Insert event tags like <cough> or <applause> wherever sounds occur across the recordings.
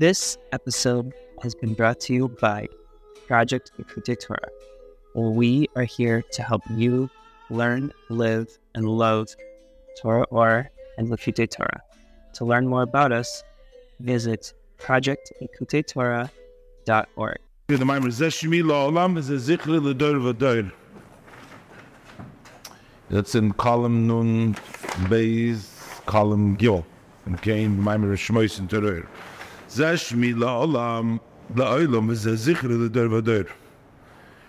This episode has been brought to you by Project Likkutei Torah, where we are here to help you learn, live, and love Torah Ohr and Likkutei Torah. To learn more about us, visit projectlikkuteitorah.org. The Maimer Zeshmi La'olam is a Zichri L'Dor V'Dor. That's in column Nun Beis, column Gil. Okay, in Maimer Shmois in Torah.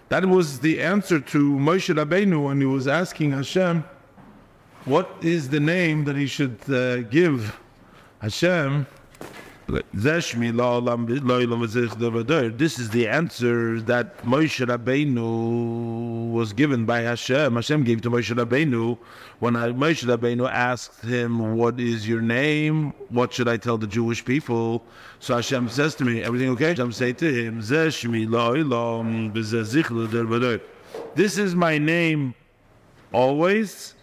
That was the answer to Moshe Rabbeinu when he was asking Hashem, what is the name that he should uh, give Hashem? This is the answer that Moshe Rabbeinu was given by Hashem. Hashem gave to Moshe Rabbeinu when Moshe Rabbeinu asked him, "What is your name? What should I tell the Jewish people?" So Hashem says to me, "Everything okay?" Hashem say to him, "This is my name always,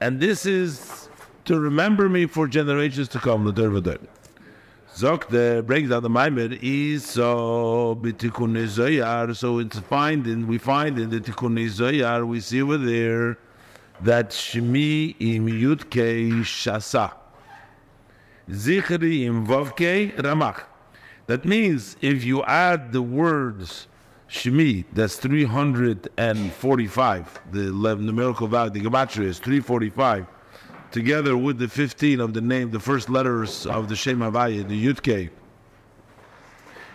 and this is to remember me for generations to come." The Zok the breaks down the Maimed is so b'tikkun zoyar. So it's find in we find in the tikkun zoyar we see over there that shmi im yudke shasa zichri im vavke ramach. That means if you add the words shmi, that's three hundred and forty-five. The numerical value, the gematria is three forty-five together with the 15 of the name, the first letters of the Shem Havaya, the Yudke,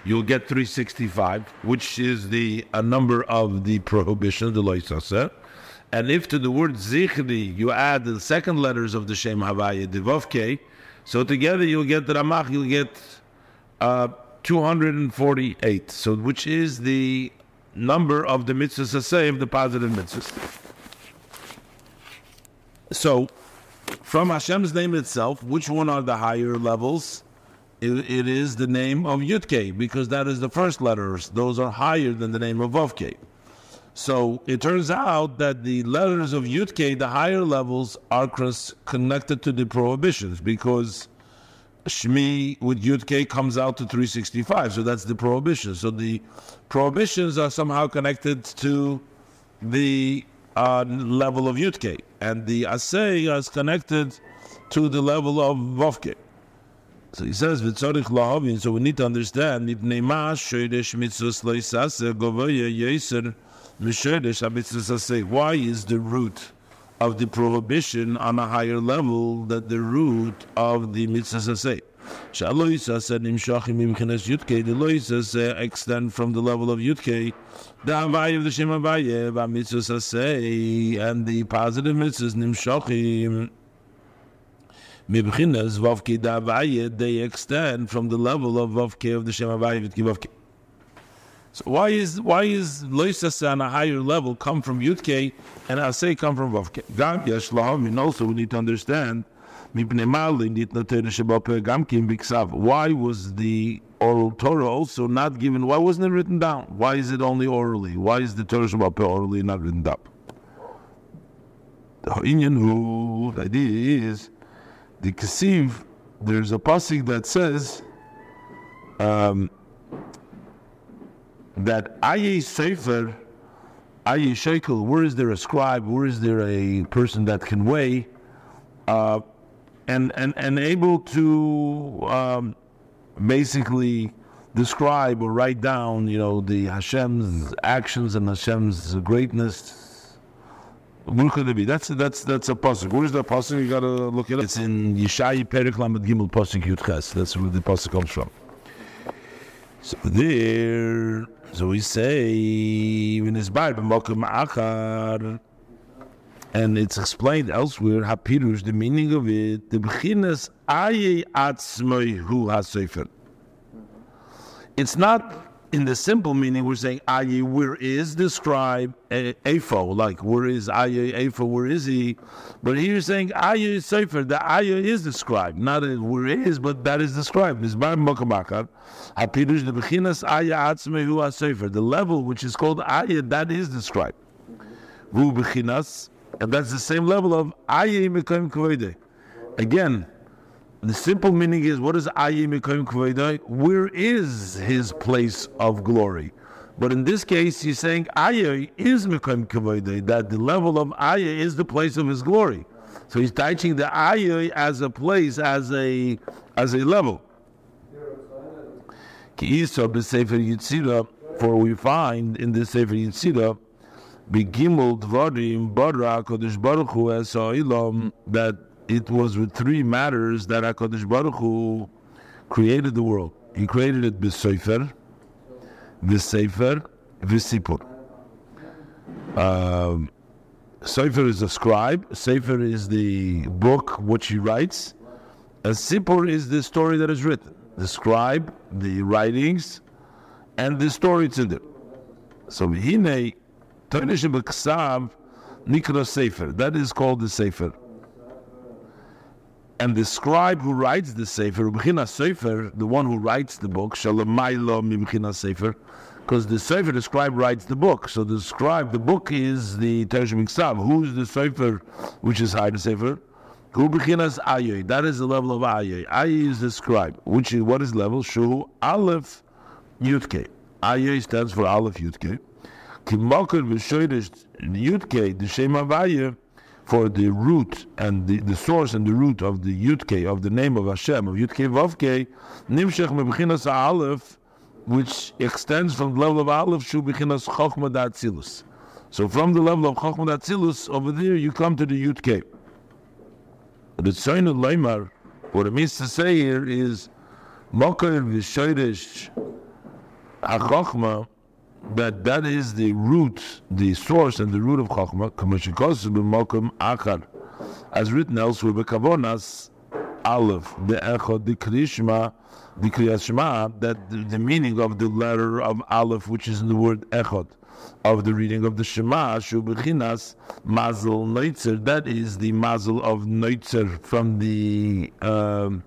you'll get 365, which is the a number of the prohibition, the Loisaseh. And if to the word Zichri you add the second letters of the Shem Havaya, the Vovke, so together you'll get the Ramach, you'll get uh, 248, so which is the number of the mitzvahs of the positive mitzvahs. So from Hashem's name itself, which one are the higher levels? it, it is the name of Yudke, because that is the first letters. Those are higher than the name of Vovke. So it turns out that the letters of Yudke, the higher levels, are connected to the prohibitions, because Shmi with Yudke comes out to 365, so that's the prohibition. So the prohibitions are somehow connected to the uh, level of Yudke, and the Asay is connected to the level of Vovke. So he says, "V'tzorich lahavin." So we need to understand. Mipnei ma shoydesh mitzvos loisase govoye yeser mishoydesh mitzvos Why is the root of the prohibition on a higher level than the root of the mitzvos Shaloisa said Nimshachim Imchenes Yutke, the Loisa extend from the level of Yutke, the Havaya of the Shem Havaya, Mitzvah say, and the positive mitzvahs Nimshachim. Mibchinas Vavke Davaya, they extend from the level of Vavke of the Shem Havaya Yutke Vavke. So why is why is Loisa on a higher level come from Yutke and Asay come from Vavke? Gam Yesh Lahavin also we need to understand why was the oral Torah also not given? Why wasn't it written down? Why is it only orally? Why is the Torah Shabbat orally not written down? The who the idea is the Kasiv. There's a pasuk that says um, that Aye Sefer, Aye Shekel. Where is there a scribe? Where is there a person that can weigh? Uh, and and and able to um, basically describe or write down, you know, the Hashem's actions and Hashem's greatness. Where could it be? That's that's that's a pasuk. Where is that pasuk? You gotta look it up. It's in Yeshayi Perik Lamed Gimel pasuk Yud. That's where the pasuk comes from. So there, so we say in his Bible, Achar and it's explained elsewhere. Hapirush, the meaning of it, the bechinas aye atzmoi hu hasefer. It's not in the simple meaning. We're saying aye where is the scribe afo, like where is aye afo, where is he? But here you're saying aye sefer. The aye is the scribe, not where is, but that is described. Mizbar mokamakar hapirush the bechinas aye atzmoi hu hasefer. The level which is called aye that is described. Ru bechinas and that's the same level of Aye Mekoim Kavoide. Again, the simple meaning is what is Aye Mikoim Kvoidai? Where is his place of glory? But in this case, he's saying Aye is Mikoim Kvoidai, that the level of Aye is the place of his glory. So he's teaching the Aye as a place, as a as a level. For we find in the Sefer Yitzira, Begimul Dvarim Bara Kodesh Baruch Hu as that it was with three matters that HaKadosh Baruch Hu created the world. He created it b'sefer, b'sefer, v'sipur. Um, Sefer is a scribe. Sefer is the book which he writes. A sipur is the story that is written. The scribe, the writings, and the story it's in there. So hine toinish b'ksav nikra sefer. That is called the sefer and the scribe who writes the Sefer, Ubchina Sefer, the one who writes the book, Shalamaylo Mibchina Sefer, because the Sefer, the scribe writes the book. So the scribe, the book is the Tereshim Iksav. Who's the Sefer, which is high Sefer? Who Bchinas Ayoy. That is the level of Ayoy. Ayoy is the scribe. Which is, what is level? Shu Aleph Yudke. Ayoy stands for Aleph Yudke. Kimokar V'shoyrish Yudke, the Shem Avayah, for the root and the, the source and the root of the Yudke, of the name of Hashem, of Yudke Vavke, Nimshech Mebechinas Aleph, which extends from the level of Aleph, Shu Bechinas Chochma Datzilus. So from the level of Chochma Datzilus, over there you come to the Yudke. The Tzoyin Leimar, what it means to say here is, Mokar V'shoyresh HaChochma, that that is the root, the source and the root of Chachma, as written elsewhere, Bekavonas Aleph, the Echod, the Krishma, the Kriyashma, that the, the, meaning of the letter of Aleph, which is in the word Echod, of the reading of the Shema, Shubechinas, Mazel Neitzer, that is the Mazel of Neitzer from the um,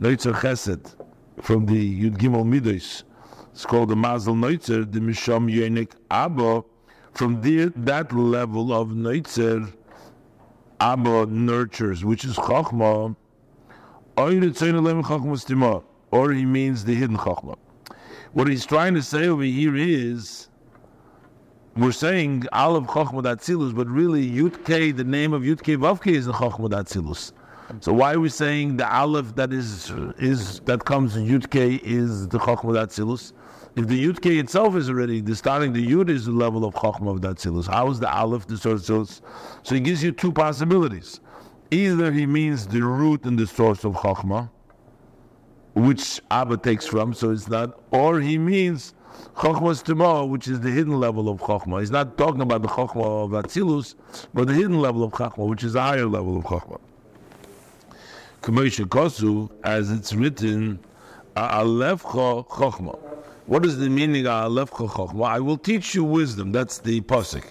Neitzer Chesed, from the Yud Gimel Midos it's called the Mazel Neutzer, the Misham Yenik Abba. From there, that level of Neutzer, Abba nurtures, which is Chachma, or he means the hidden Chachma. What he's trying to say over here is, we're saying Aleph Chachma Datzilus, but really Yud K, the name of Yud K Vav K is the Chachma Datzilus. So why are we saying the Aleph that is is that comes in Yud K is the Chachma Datzilus? If the Yud K itself is already, the starting the Yud is the level of Chokhmah of that Tzilus. How is the Aleph the source? Of Chokmah? So he gives you two possibilities. Either he means the root and the source of Chokhmah, which Abba takes from, so it's not, or he means Chokhmah's Timo, which is the hidden level of Chokhmah. He's not talking about the Chokhmah of Atzilus, but the hidden level of Chokhmah, which is a higher level of Chokhmah. Kamosha Kosu, as it's written, Alefcha Chokhmah. What is the meaning of Aleph Chochma? I will teach you wisdom. That's the pasuk.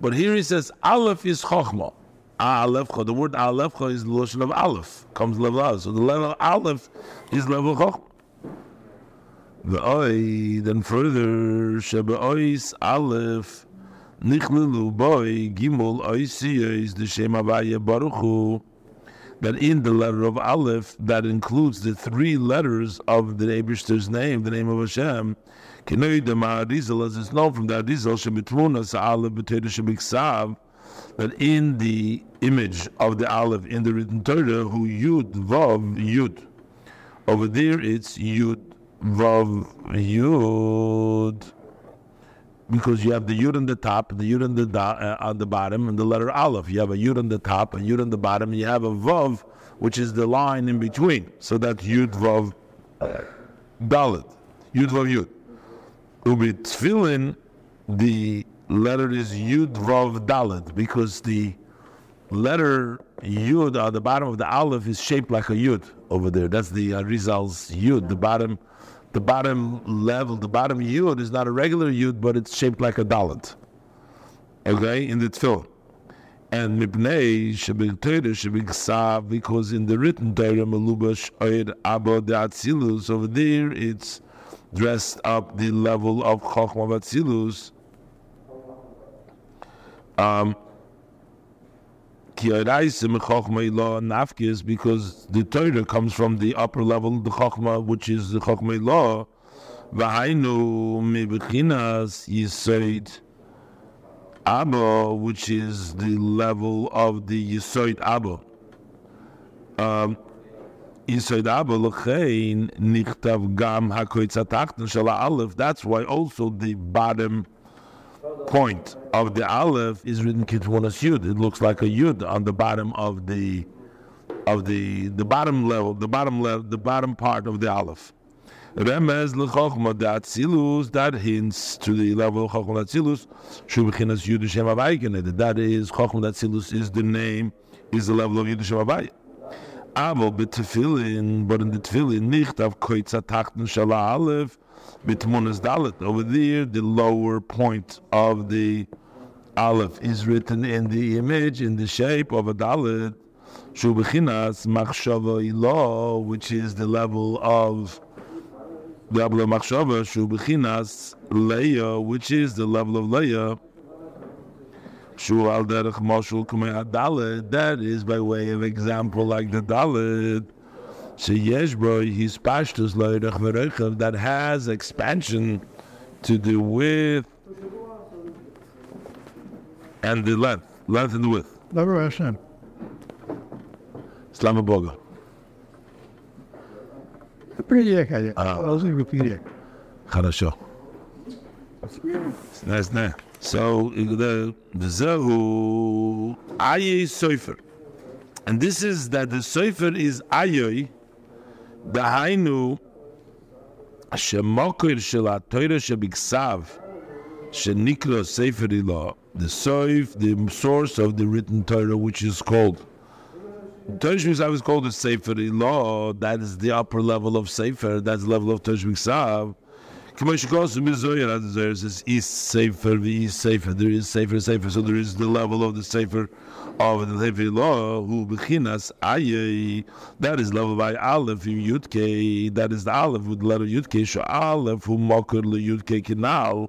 But here he says Aleph is Chochma. Ah, Aleph, the word Aleph is the lotion of Aleph, comes level Aleph. So the level of Aleph is level Chochma. The Oi, then further, Sheba Ois Aleph, Nichlilu Boy, Gimel Oisiya is the Shema Baruch Hu that in the letter of Aleph, that includes the three letters of the Abishter's name, the name of Hashem, as it's known from the Arizal, that in the image of the Aleph in the written Torah, who Yud Vav Yud. Over there it's Yud Vav Yud because you have the yud on the top, the yud on the da, uh, on the bottom, and the letter aleph. You have a yud on the top, a yud on the bottom, and you have a vav, which is the line in between. So that yud vav dalit, yud vav yud. Ubi tefillin, the letter is yud vav dalit because the letter yud at the bottom of the aleph is shaped like a yud over there. That's the Arizal's yud, the bottom the bottom level, the bottom yud is not a regular yud, but it's shaped like a dalit. Okay, in the tefillin. And mipnei shebil Torah because in the written Torah melubash oir abo de atzilus, over there it's dressed up the level of chokhmah of atzilus. Um, Ki oraisa mechokma ilo nafkis because the Torah comes from the upper level, the chokma, which is the chokma ilo. V'hainu mibechinas yisoid Abba, which is the level of the Yisoid Abba. Um, Yisoid Abba l'chein nichtav gam hakoitz atachten shala aleph. That's why also the bottom point of the aleph is written kitvonas yud. It looks like a yud on the bottom of the of the the bottom level, the bottom level, the bottom part of the aleph. Remez lechochma the atzilus that hints to the level of chochma atzilus. Shubichinas yudishem abaykenet. That is chochma atzilus is the name, is the level of yudishem abay. Avo betefillin, but in the tefillin nicht auf koitza tachten shala aleph bitmunas dalet. Over there, the lower point of the aleph is written in the image, in the shape of a Dalit, Shubichinas machshava ilo, which is the level of the level of machshava shu bechinas leia, which is the level of leia. Shu al derech moshul kumei dalet. That is by way of example, like the dalet. Sheyesh bro, his pashtus leirech v'reichav that has expansion to do with and the length, length and width. Never Hashem. Slama boga. Приехали. Приехали. А. Положили, приехали. Хорошо. Nice, nice. So the the zehu aye sofer, and this is that the sofer is ayoy, the hainu shemokir shel atoyra shebiksav shenikro sefer ilo, the soif, the source of the written Torah, which is called. Torah Shebiksav is called the Sefer. That is the upper level of Sefer. That's the level of Torah. K'mo shekos mizoyer, as says, is Sefer, the is Sefer. There is Sefer, Sefer. So there is the level of the Sefer of the Sefer Ilo, who bechinas. That is level by Aleph in Yudke. That is the Aleph with the letter Yudke. So Aleph, who mokar le Yudke kinal.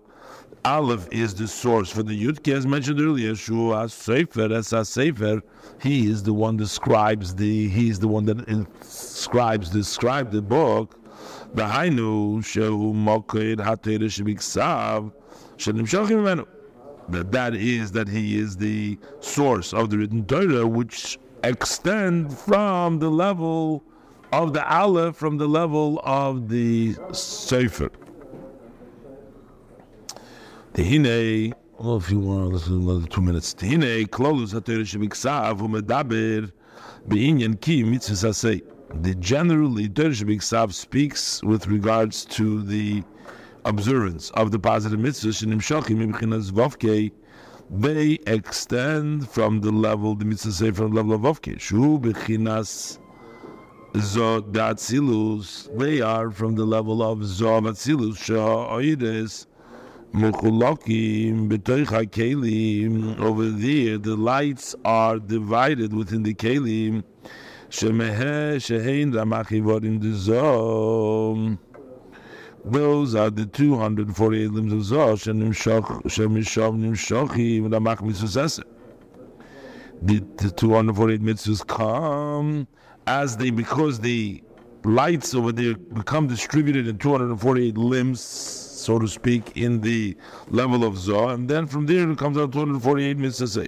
Aleph is the source for the Yudke, as mentioned earlier. Shua Sefer, Esa Sefer. He is the one describes the. He is the one that inscribes, describe the book. Shehu Moked Hatera Shebiksav Shenim Shochim Menu. That that is that he is the source of the written Torah, which extend from the level of the Aleph, from the level of the Sefer. Tehine, well, if you want, let's do another two minutes. Tehine, Klolus HaTorah Shebiksav, Umedaber, Be'inyan Ki, Mitzvah Sasei. The generally, Torah Shebiksav speaks with regards to the observance of the positive mitzvahs, they extend from the level, the mitzvah say from the level of Vovkei. Shu Bechinas Zo Datzilus, they are from the level of Zo Atzilus, Sha'oides, Mukhulakim betoicha kelim. Over there, the lights are divided within the kelim. Those are the 248 limbs of Zoh. The, the 248 mitzvahs come as they because the lights over there become distributed in 248 limbs so to speak, in the level of Zoh, and then from there it comes out 248 mitzvahs.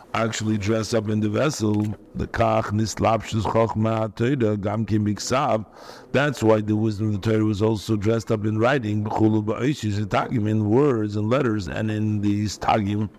actually dress up in the vessel, the kach nislapshus chochma Torah gam kim. That's why the wisdom of the Torah was also dressed up in writing, b'chulu ba'oishis and tagim in words and letters, and in these tagim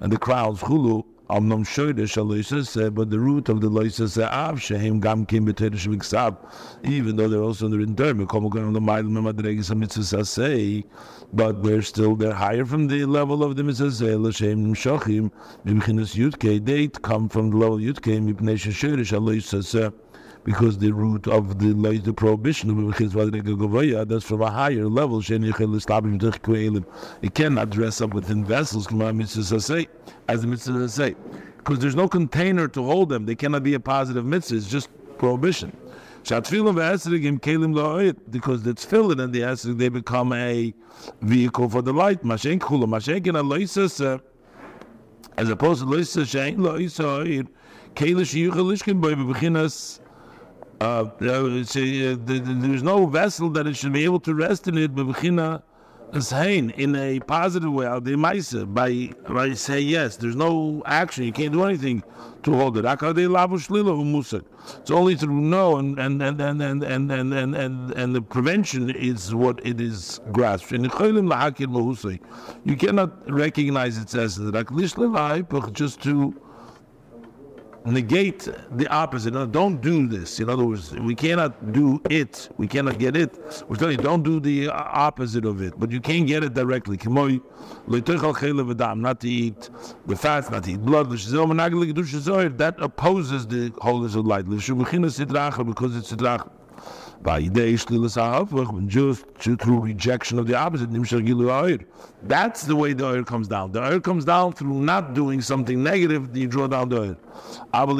and the crowds chulu. Amnom shoyde shaloisase, but the root of the loisase av shehem gam kim b'Torah shebiksav, even though they're also in the kan the say, but they're still they're higher from the level of the mitzvah l'shem nimshachim mibchinas yudke. They come from the level yudke mipnei shesherish aloisase because the root of the the prohibition that's from a higher level. It cannot dress up within vessels, as the mitzvah say, because there's no container to hold them. They cannot be a positive mitzvah. It's just prohibition. Because the tefillin and the esrig, they become a vehicle for the light. As opposed to loisa shein loisa kelish yuchalishkin boy beginas. Uh, there's no vessel that it should be able to rest in it, in a positive way, by by say yes. There's no action. You can't do anything to hold it. It's only through no and and and and and and and and, and, and the prevention is what it is grasped. You cannot recognize it as just to negate the opposite. Don't do this. In other words, we cannot do it. We cannot get it. We're telling you, don't do the opposite of it. But you can't get it directly. Not to eat the fat, not to eat blood. That opposes the holiness of light. Because it's by just through rejection of the opposite. That's the way the oil comes down. The oil comes down through not doing something negative, you draw down the oil. But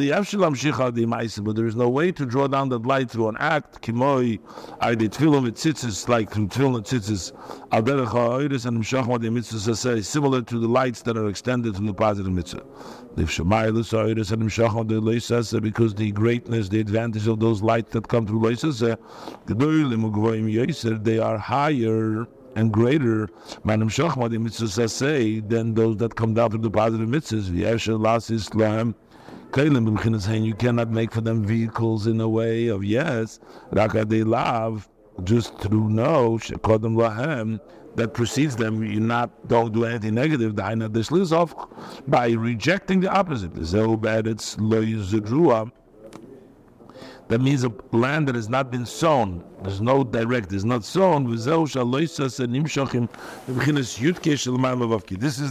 there is no way to draw down that light through an act. Kimoi, I did tefillin with like through tefillin and tzitzis. and similar to the lights that are extended to the positive mitzvah. Because the greatness, the advantage of those lights that come through loisas, they are higher and greater than those that come down through the positive mitzvahs. You cannot make for them vehicles in a way of yes, just through no that precedes them. You not don't do anything negative. By rejecting the opposite. That means a land that has not been sown. There's no direct, it's not sown. This is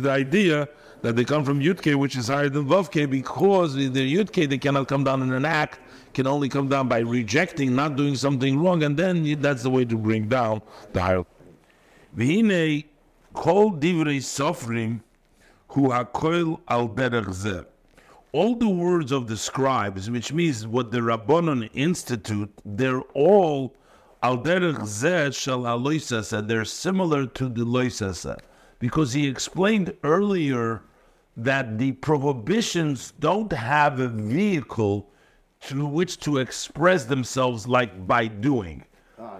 the idea that they come from Yudke, which is higher than Vavke, because in the Yudke, they cannot come down in an act, can only come down by rejecting, not doing something wrong, and then that's the way to bring down the higher. V'hine kol divrei sofrim hu hakoil al derech all the words of the scribes, which means what the Rabbanon institute, they're all al derech zeh shel aloisasa. They're similar to the loisasa, because he explained earlier that the prohibitions don't have a vehicle through which to express themselves, like by doing.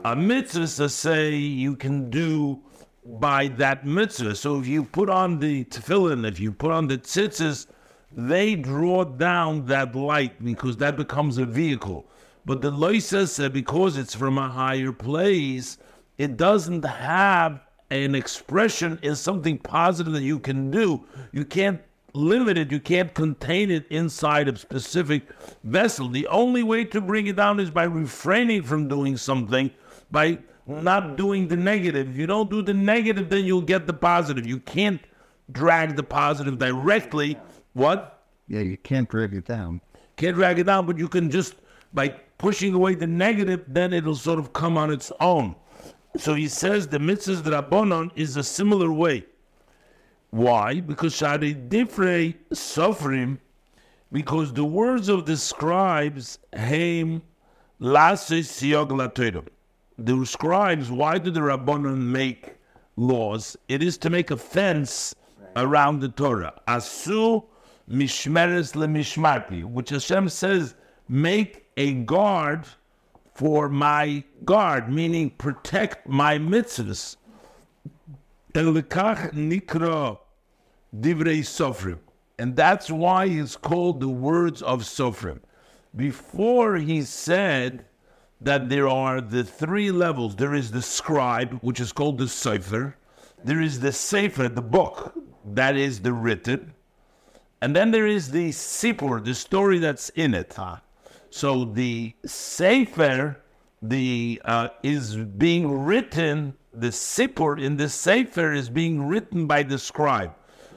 A mitzvah say you can do by that mitzvah. So if you put on the tefillin, if you put on the tzitzis, they draw down that light because that becomes a vehicle. But the loisa said because it's from a higher place, it doesn't have an expression in something positive that you can do. You can't limit it, you can't contain it inside a specific vessel. The only way to bring it down is by refraining from doing something, by not doing the negative. If you don't do the negative, then you'll get the positive. You can't drag the positive directly what? Yeah, you can't drag it down. Can't drag it down, but you can just by pushing away the negative, then it'll sort of come on its own. So he says the mitzvahs drabonon is a similar way. Why? Because shari difrei sofrim, because the words of the scribes haim lasis siog The scribes, why do the rabbonon make laws? It is to make a fence around the Torah. Asu mishmeres lemishmarti, which Hashem says, make a guard for my guard, meaning protect my mitzvahs. Elikach nikra divrei sofrim. And that's why it's called the words of Sofrim. Before he said that there are the three levels. There is the scribe, which is called the Sefer. There is the Sefer, the book, that is the written. And then there is the Sipur, the story that's in it. So the Sefer the, uh, is being written, the Sipur in the Sefer is being written by the scribe.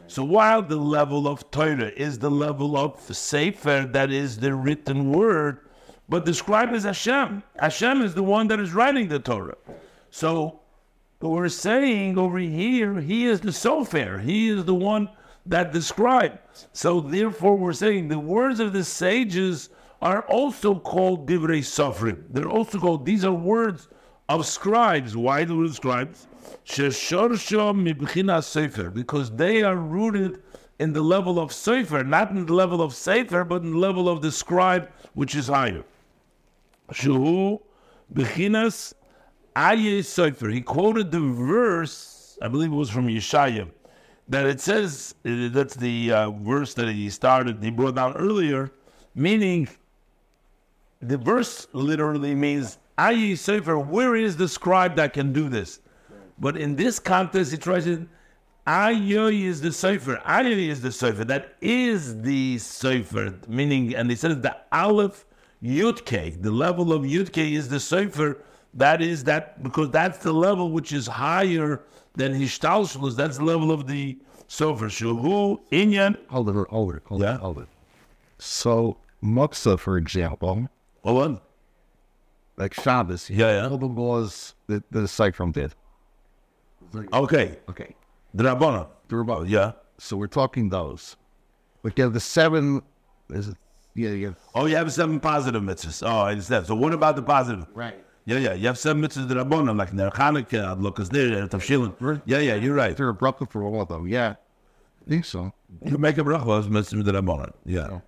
So while the level of Torah is the level of Sefer, that is the written word, but the scribe is Hashem. Hashem is the one that is writing the Torah. So we're saying over here, he is the sofer. He is the one that described. So therefore, we're saying the words of the sages are also called divrei sofrim. They're also called. These are words of scribes. Why do we scribes? Because they are rooted in the level of sefer, not in the level of sefer, but in the level of the scribe, which is higher. Shehu bechinas aye sefer. He quoted the verse, I believe it was from Yeshaya, that it says uh, that's the uh, verse that he started. He brought down earlier, meaning the verse literally means aye sefer. Where is the scribe that can do this? But in this context, he tries to Ayoy is the Sefer. Ayoy is the Sefer. That is the Sefer. Meaning, and he says the Aleph Yudke. The level of Yudke is the Sefer. That is that, because that's the level which is higher than Hishtalshlus. That's the level of the Sefer. Shuhu, Inyan. Hold it, hold it, hold Yeah. it, hold it. So, Muksa, for example, Hold on. Like Shabbos, Yeah, yeah. all the laws that the Cyphron did. Okay. Okay. The Rabbanon. The Rabbah. Yeah. So we're talking those. But you have the seven, is it, yeah, you have, Oh, you have seven positive mitzvahs. Oh, I understand. So what about the positive? right. Yeah, yeah. You have seven mitzvahs the Rabbanon, like Ner Chanukah, Adlokas Ner, Tavshilin. Yeah, yeah, you're right. They're a bracha for all of them, yeah. I think so. You make a bracha as mitzvah the Rabbanon. Yeah.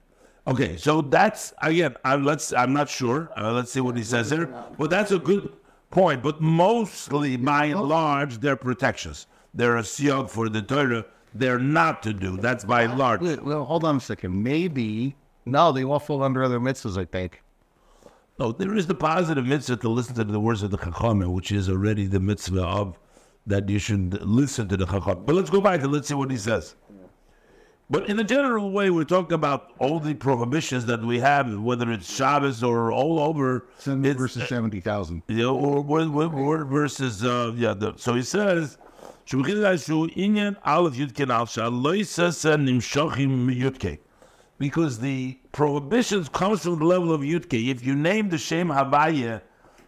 Okay, so that's again. I, let's. I'm not sure. Uh, let's see what he says here. But that's a good point. But mostly, by and large, they're protections. They're a siyog for the Torah. They're not to do. That's by and large. Wait, well, hold on a second. Maybe, no, they all fall under other mitzvahs, I think. No, there is the positive mitzvah to listen to the words of the Chachamim, which is already the mitzvah of that you should listen to the Chacham. But let's go back and let's see what he says. But in a general way, we're talking about all the prohibitions that we have, whether it's Shabbos or all over. Seven It's- versus 70,000. you know, or, or, or, or versus uh, yeah. The, so he says, "Shubchil inyan aleph yudke al shaloisasa nimshachim yudke," because the prohibitions comes from the level of yudke. If you name the Shem Havaya,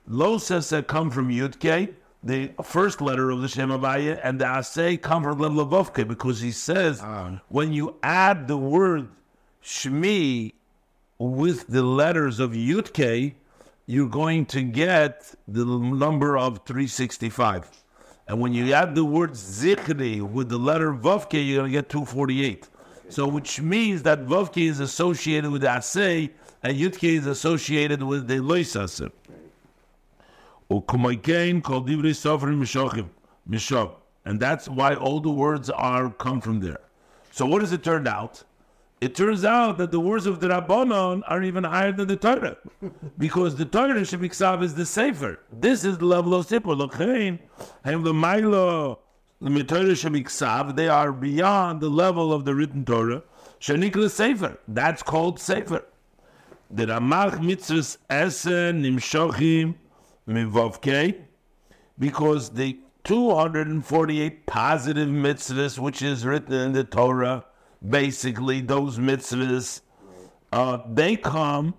lo sasa come from yudke, the first letter of the Shem Havaya, and the asay come from the level of vovke, because he says ah. when you add the word shmi with the letters of Yudke, you're going to get the number of 365. And when you add the word Zichri with the letter Vavke, you're going to get 248. So, which means that Vavke is associated with the Asay and Yudke is associated with the. Ukumoikein called Divrei Sofrim Mishochim. Mishoch. And that's why all the words are come from there. So, what does it turn out? It turns out that the words of the Rabbanon are even higher than the Torah, <laughs> because the Torah Shemiksav is the Sefer. This is the level of Sipur. Lochein, hem l'maylo, the Torah Shemiksav, they are beyond the level of the written Torah. Shenikla Sefer. That's called Sefer. The Ramach mitzvahs esen nimshochim mivovkei, because the 248 positive mitzvahs, which is written in the Torah, basically those mitzvahs, uh, they come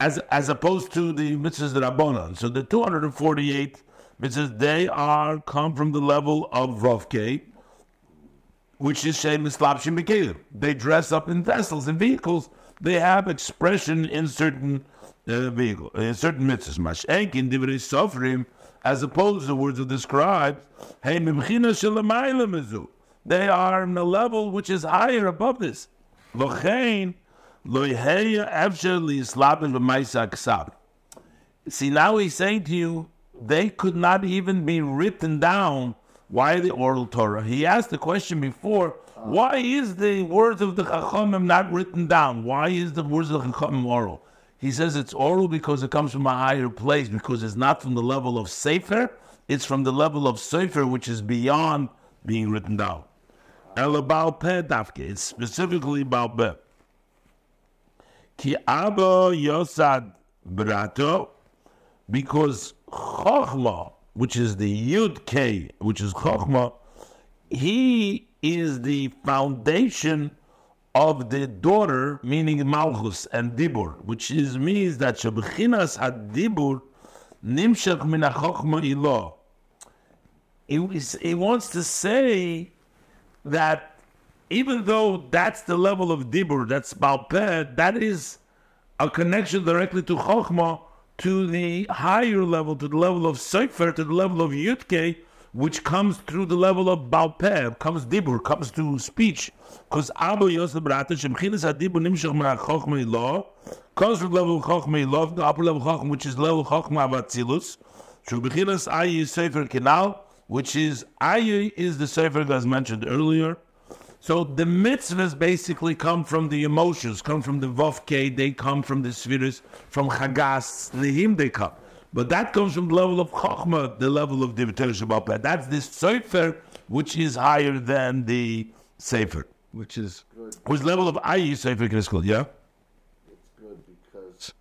as as opposed to the mitzvahs that are So the 248 mitzvahs, they are come from the level of Vovke, which is Shem Mislapshim Bekelim. They dress up in vessels and vehicles. They have expression in certain uh, vehicle, in certain mitzvahs. Mashenk in Divrei Sofrim, as opposed to the words of the scribes, hey, mimchina shelamayla mizu. They are in a level which is higher above this. Lochein, loiheya efsher liislabin v'maisa ksav. See, now he's saying to you, they could not even be written down. Why the oral Torah? He asked the question before, why is the words of the Chachamim not written down? Why is the words of the Chachamim oral? He says it's oral because it comes from a higher place, because it's not from the level of Sefer, it's from the level of Sefer, which is beyond being written down. El Dafke, it's specifically Baal. Ki Abba Yosad Brato, because Chochma, which is the Yud K, which is Chochma, he is the foundation of the daughter, meaning Malchus and Dibur, which is means that Shebechinas had Dibur nimshach min ilah. He, wants to say that even though that's the level of Dibur, that's Balpeh, that is a connection directly to Chokhmah, to the higher level, to the level of Sefer, to the level of Yutke, which comes through the level of Balpeh, comes Dibur, comes to speech. Because Abu Yosef Brata, Shemchinas HaDibur Nimshach Min HaChokhmah Ilah, comes from the level of Chokhmah Ilah, the upper level of which is level of Chokhmah Avatzilus. Shubechinas Ayi Sefer Kenal, which is Ayi is the Sefer that was mentioned earlier. So the mitzvahs basically come from the emotions, come from the vovke, they come from the spheres, from chagas, nehim they come. But that comes from the level of chokhmah, the level of divitar shabbat. That's the sefer, which is higher than the sefer. which is Which level of ayi sefer can called? Yeah. It's good because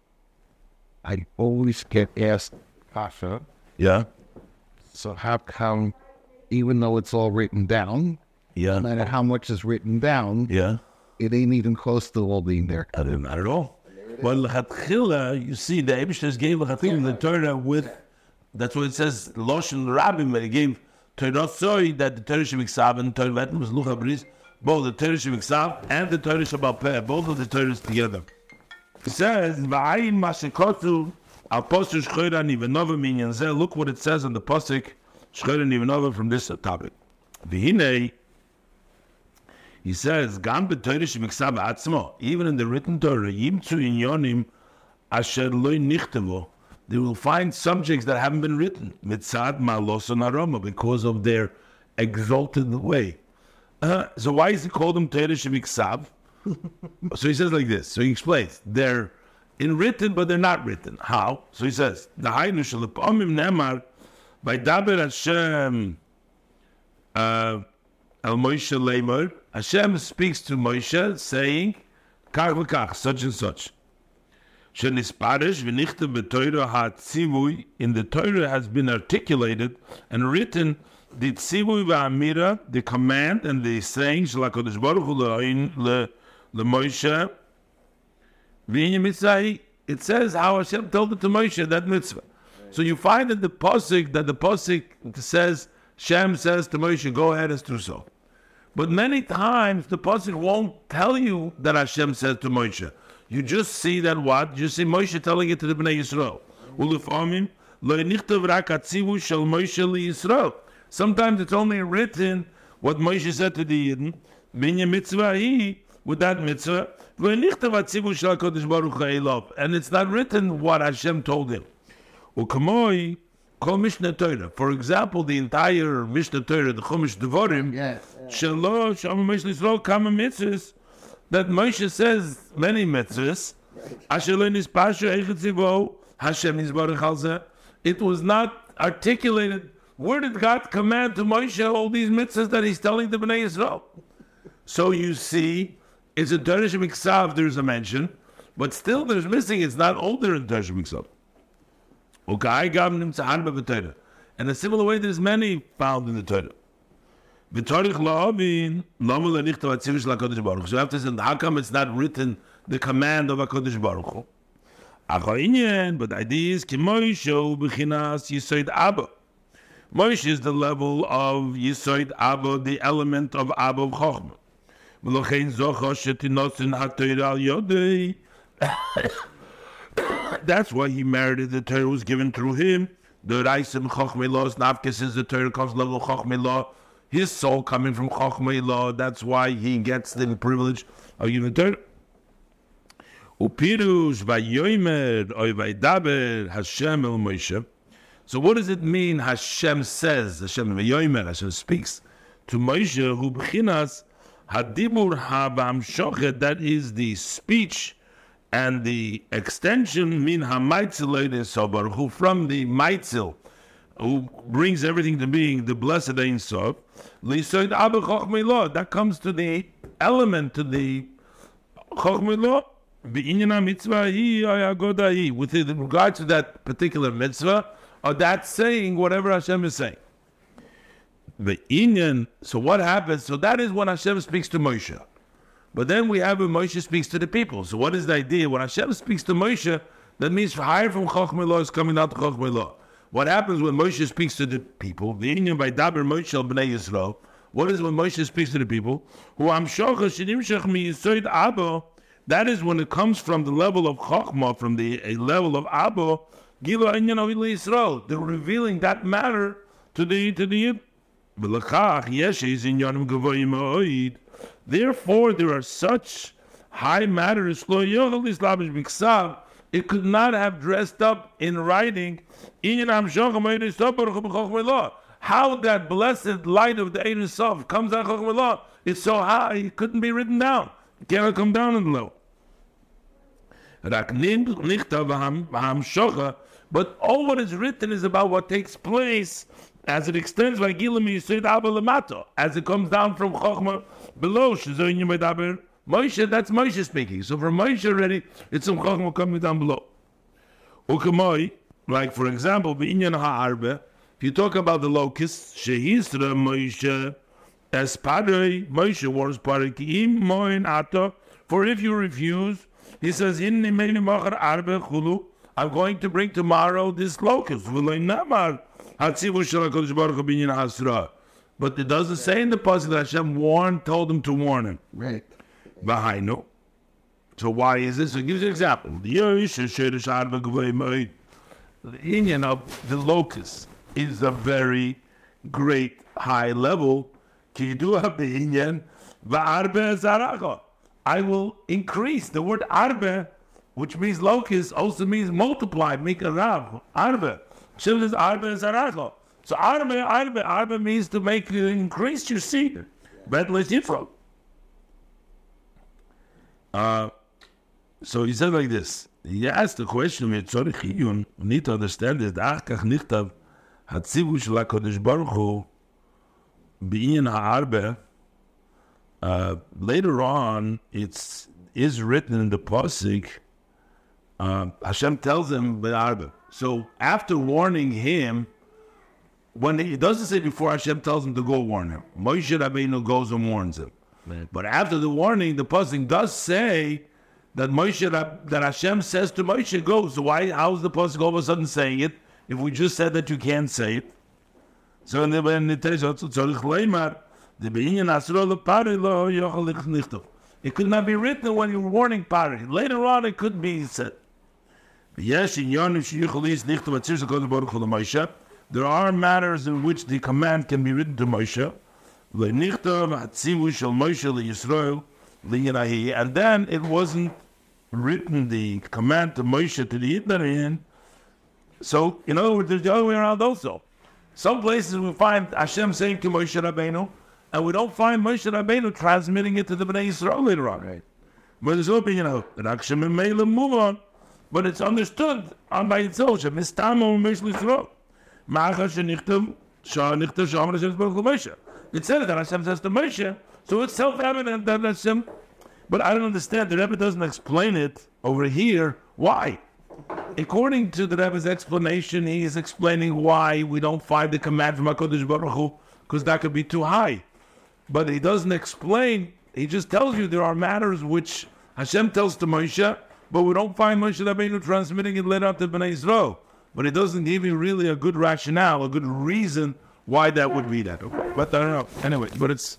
I always get asked, Pasha, Yeah. so how come, even though it's all written down, Yeah. no matter how much is written down, Yeah. it ain't even close to all being there. I didn't not at all. But lechatchila, you see, the Eibushter gave lechatchila the Torah with. That's what it says. Loshen Rabbim, when he gave Torah soy that the Torah Shemiksav and Torah Vetem was Lucha Bris, both the Torah Shemiksav and the Torah Shabbat both of the Torahs together. It says, "Va'ayin mashekotu al postur shchoira nivenova minyan zeh." Look what it says on the posik shchoira nivenova from this topic. V'hinei he says, "Gam b'Torah shemiksav atzmo." Even in the written Torah, yimtzu inyonim asher loy nichtavo. They will find subjects that haven't been written mitzad malos and aroma because of their exalted way. Uh, so why is he called them Torah shemiksav? <laughs> so he says like this. So he explains they're in written, but they're not written. How? So he says the Hainu shalapamim nemar by daber Hashem. Uh, El Moshe Leimer, Hashem speaks to Moshe saying, Kach v'kach, such and such. Shenisparish v'nichtav b'Torah ha'tzivui, in the Torah has been articulated and written the tzivui v'amira, the command and the saying, shel HaKadosh Baruch Hu le'Moshe, v'inyan mitzvah, it says how Hashem told it to Moshe, that mitzvah. So you find in the Pasuk that the Pasuk says, Shem says to Moshe, go ahead and do so. But many times the pasuk won't tell you that Hashem says to Moshe. You just see that what? You see Moshe telling it to the Bnei Yisrael. Sometimes it's only written what Moshe said to the Yidden. Binya mitzvah with that mitzvah. And it's not written what Hashem told him. For example, the entire Mishnah Torah, the Chumash Devarim, Yes. Shalosh, Shama Moshe Yisrael, Kama mitzvahs, that Moshe says many mitzvahs. Asher lo nispashu eichet zivo, Hashem yisbarach al. It was not articulated. Where did God command to Moshe all these mitzvahs that he's telling the Bnei Yisrael? So you see, it's a Torah Shemiksav, there's a mention, but still there's missing, it's not older in Torah Shemiksav. Okay, gab nimtza hanba b'Torah. And a similar way, there's many found in the Torah. V'torich la'avin, lama la'nichtav atziv shel HaKadosh Baruch. So you have to say, how come it's not written the command of HaKadosh Baruch Hu? Achainyen, but the idea is, ki Moshe b'chinas yisoid Abba. Moshe is the level of yisoid Abba, the element of Abba of Chochmah. V'lochein zocha shetinosin ha'toira al yodei. That's why he merited the Torah was given through him. The Raisim Chochmei Law is Nafka since the Torah comes level of Chochmei Law. His soul coming from Chochmei Law. That's why he gets the privilege of Torah. Upirush vayomer oy vaydaber Hashem el Moshe. So what does it mean? Hashem says, Hashem vayomer, Hashem speaks to Moshe who b'chinas hadibur habam shochet. That is the speech and the extension min hamaitzel sobar who from the maitzel who brings everything to being the blessed Ein Sof. That comes to the element to the hi. With regard to that particular mitzvah, or that saying whatever Hashem is saying. The inyan. So what happens? So that is when Hashem speaks to Moshe. But then we have when Moshe speaks to the people. So what is the idea? When Hashem speaks to Moshe, that means higher from Chochmah Law is coming down to Chochmah Law. What happens when Moshe speaks to the people? The Indian by Daber Moshe Bnei Yisrael. What is when Moshe speaks to the people? Who am abo. That is when it comes from the level of Chochmah, from the a level of Abo, Gilo Yisrael. They're revealing that matter to the to the Yid. Therefore, there are such high matters. It could not have dressed up in writing. How that blessed light of the Ein Sof comes out of law is so high, it couldn't be written down. It cannot come down in low. But all what is written is about what takes place as it extends by Gilim Yisrael Abba Lamato, as it comes down from Chochmah below Moshe. That's Moshe speaking. So for Moshe already, it's some Chochmah coming down below. Ukamoi, like for example, B'inyan Ha'arbe, if you talk about the locusts, Shehisra Moshe, as Paro, Moshe warns Paro, Ki'im Moin Ato, for if you refuse, he says, Inni Meini Machar Arbe Chulu, I'm going to bring tomorrow this locust. But it doesn't say in the passage that Hashem warned, told him to warn him. Right. Behind So why is this? So it gives you an example. The inyan of the locust is a very great high level. <laughs> I will increase. The word arbe, which means locust, also means multiply, make a rav. Arbe. Says arbe. So arbe, arbe, arbe means to make increase your seed. Bet yifro. Uh, so he said like this. He asked the question, we need to understand this. Achkach nichtav hatzivu Baruch Hu uh, later on, it's is written in the pasuk. Uh, Hashem tells him Arba. So after warning him, when he, it doesn't say before Hashem tells him to go warn him, Moshe Rabbeinu goes and warns him. Man. But after the warning, the pasuk does say that Moshe that Hashem says to Moshe, "Go." So why? How's the pasuk all of a sudden saying it? If we just said that you can't say it, so when it tells us, the Be'inyan Asro Lo Nichtov. It could not be written when you were warning Paro. Later on, it could be said. There are matters in which the command can be written to Moshe. And then it wasn't written the command to Moshe to the Yidnarin. So, in other words, there's the other way around also. Some places we find Hashem saying to Moshe Rabbeinu, and we don't find Moshe Rabbeinu transmitting it to the Bnei Yisrael later on. Right. But there's open, you know, that Akshem and Mela move on, but it's understood on by itself. Mistamo Moshe Yisrael. Macha shenichtem shaman Hashem Baruch Moshe. It said that Hashem says to Moshe, so it's self-evident that Hashem. But I don't understand. The Rebbe doesn't explain it over here. Why? According to the Rebbe's explanation, he is explaining why we don't find the command from HaKadosh Baruch Hu, because that could be too high but he doesn't explain. He just tells you there are matters which Hashem tells to Moshe, but we don't find Moshe Rabbeinu transmitting it later to Bnei Israel. But it doesn't give you really a good rationale, a good reason why that would be that. Okay. But I don't know. Anyway, but it's